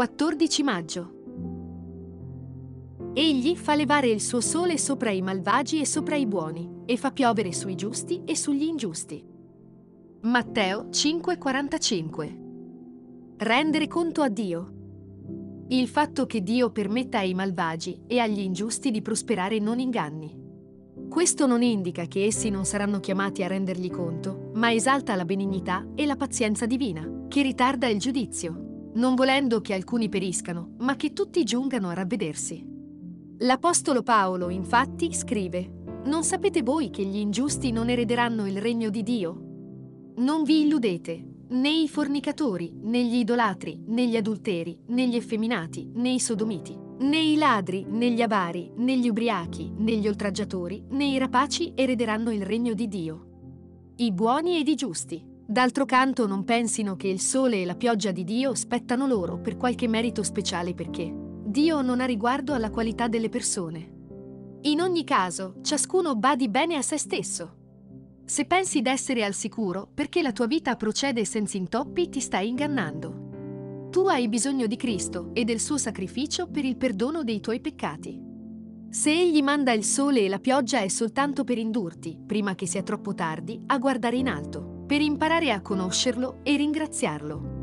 14 maggio. Egli fa levare il suo sole sopra i malvagi e sopra i buoni, e fa piovere sui giusti e sugli ingiusti. Matteo 5:45 Rendere conto a Dio. Il fatto che Dio permetta ai malvagi e agli ingiusti di prosperare non inganni. Questo non indica che essi non saranno chiamati a rendergli conto, ma esalta la benignità e la pazienza divina, che ritarda il giudizio, non volendo che alcuni periscano, ma che tutti giungano a ravvedersi. L'Apostolo Paolo, infatti, scrive, Non sapete voi che gli ingiusti non erederanno il regno di Dio? Non vi illudete, né i fornicatori, né gli idolatri, né gli adulteri, né gli effeminati, né i sodomiti, né i ladri, né gli avari, né gli ubriachi, né gli oltraggiatori, né i rapaci erederanno il regno di Dio. I buoni ed i giusti. D'altro canto non pensino che il sole e la pioggia di Dio spettano loro per qualche merito speciale perché Dio non ha riguardo alla qualità delle persone. In ogni caso, ciascuno badi bene a se stesso. Se pensi d'essere al sicuro perché la tua vita procede senza intoppi, ti stai ingannando. Tu hai bisogno di Cristo e del suo sacrificio per il perdono dei tuoi peccati. Se Egli manda il sole e la pioggia è soltanto per indurti, prima che sia troppo tardi, a guardare in alto, per imparare a conoscerlo e ringraziarlo.